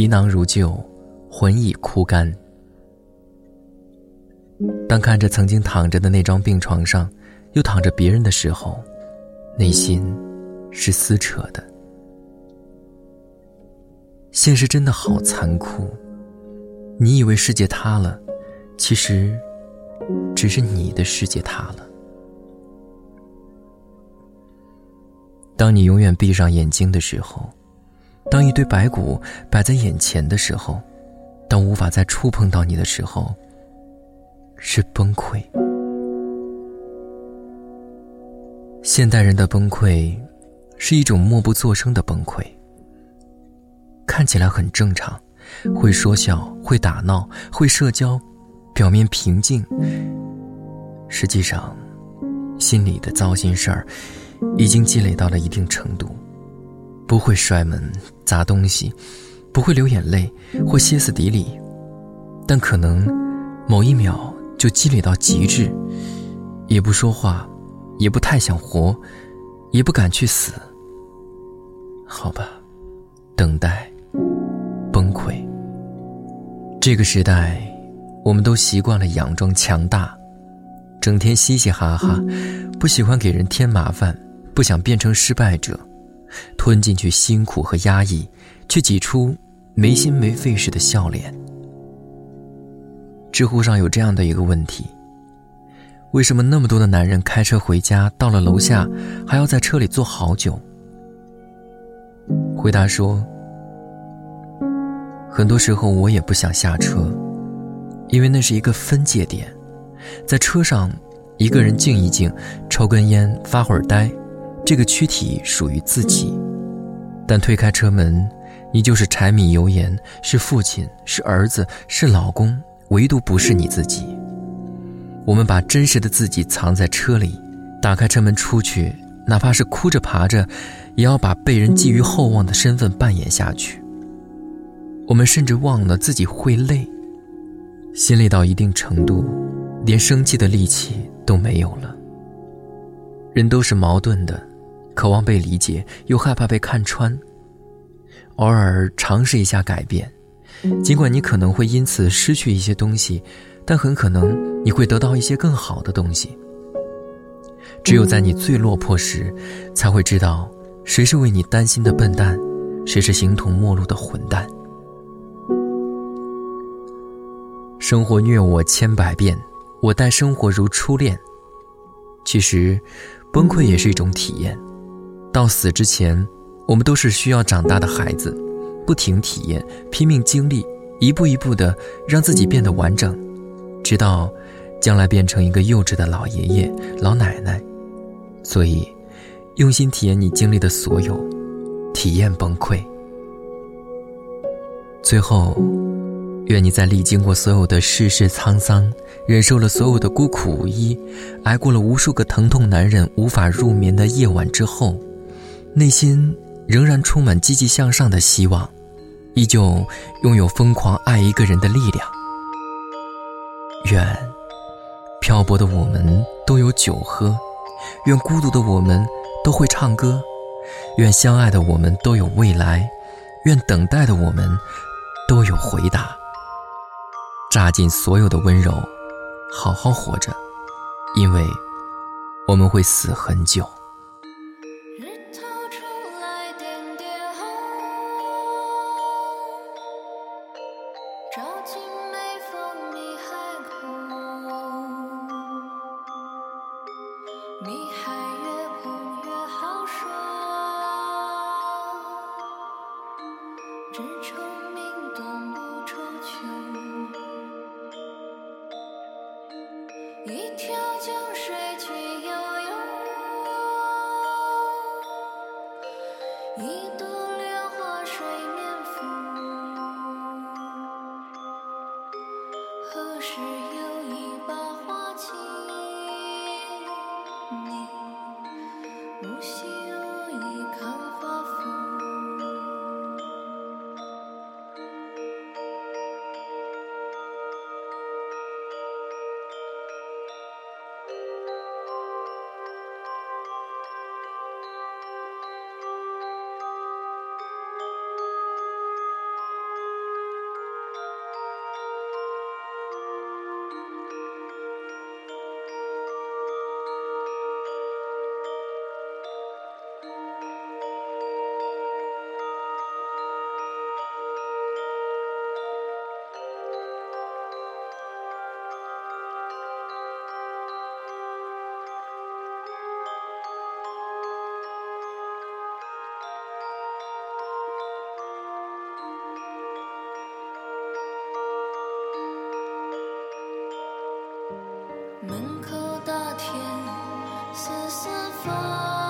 皮囊如旧，魂已枯干。当看着曾经躺着的那张病床上，又躺着别人的时候，内心是撕扯的。现实真的好残酷，你以为世界塌了，其实只是你的世界塌了。当你永远闭上眼睛的时候，当一堆白骨摆在眼前的时候，当无法再触碰到你的时候，是崩溃。现代人的崩溃，是一种默不作声的崩溃。看起来很正常，会说笑，会打闹，会社交，表面平静，实际上，心里的糟心事儿。已经积累到了一定程度，不会摔门砸东西，不会流眼泪或歇斯底里，但可能某一秒就积累到极致，也不说话，也不太想活，也不敢去死。好吧，等待，崩溃。这个时代，我们都习惯了佯装强大，整天嘻嘻哈哈，不喜欢给人添麻烦。不想变成失败者，吞进去辛苦和压抑，却挤出没心没肺似的笑脸。知乎上有这样的一个问题：为什么那么多的男人开车回家，到了楼下还要在车里坐好久？回答说：很多时候我也不想下车，因为那是一个分界点，在车上一个人静一静，抽根烟，发会儿呆。这个躯体属于自己，但推开车门，你就是柴米油盐，是父亲，是儿子，是老公，唯独不是你自己。我们把真实的自己藏在车里，打开车门出去，哪怕是哭着爬着，也要把被人寄予厚望的身份扮演下去。我们甚至忘了自己会累，心累到一定程度，连生气的力气都没有了。人都是矛盾的。渴望被理解，又害怕被看穿。偶尔尝试一下改变，尽管你可能会因此失去一些东西，但很可能你会得到一些更好的东西。只有在你最落魄时，才会知道谁是为你担心的笨蛋，谁是形同陌路的混蛋。生活虐我千百遍，我待生活如初恋。其实，崩溃也是一种体验。到死之前，我们都是需要长大的孩子，不停体验，拼命经历，一步一步的让自己变得完整，直到将来变成一个幼稚的老爷爷、老奶奶。所以，用心体验你经历的所有，体验崩溃。最后，愿你在历经过所有的世事沧桑，忍受了所有的孤苦无依，挨过了无数个疼痛难忍、无法入眠的夜晚之后。内心仍然充满积极向上的希望，依旧拥有疯狂爱一个人的力量。愿漂泊的我们都有酒喝，愿孤独的我们都会唱歌，愿相爱的我们都有未来，愿等待的我们都有回答。榨尽所有的温柔，好好活着，因为我们会死很久。一 门口大田四四方。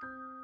Bye.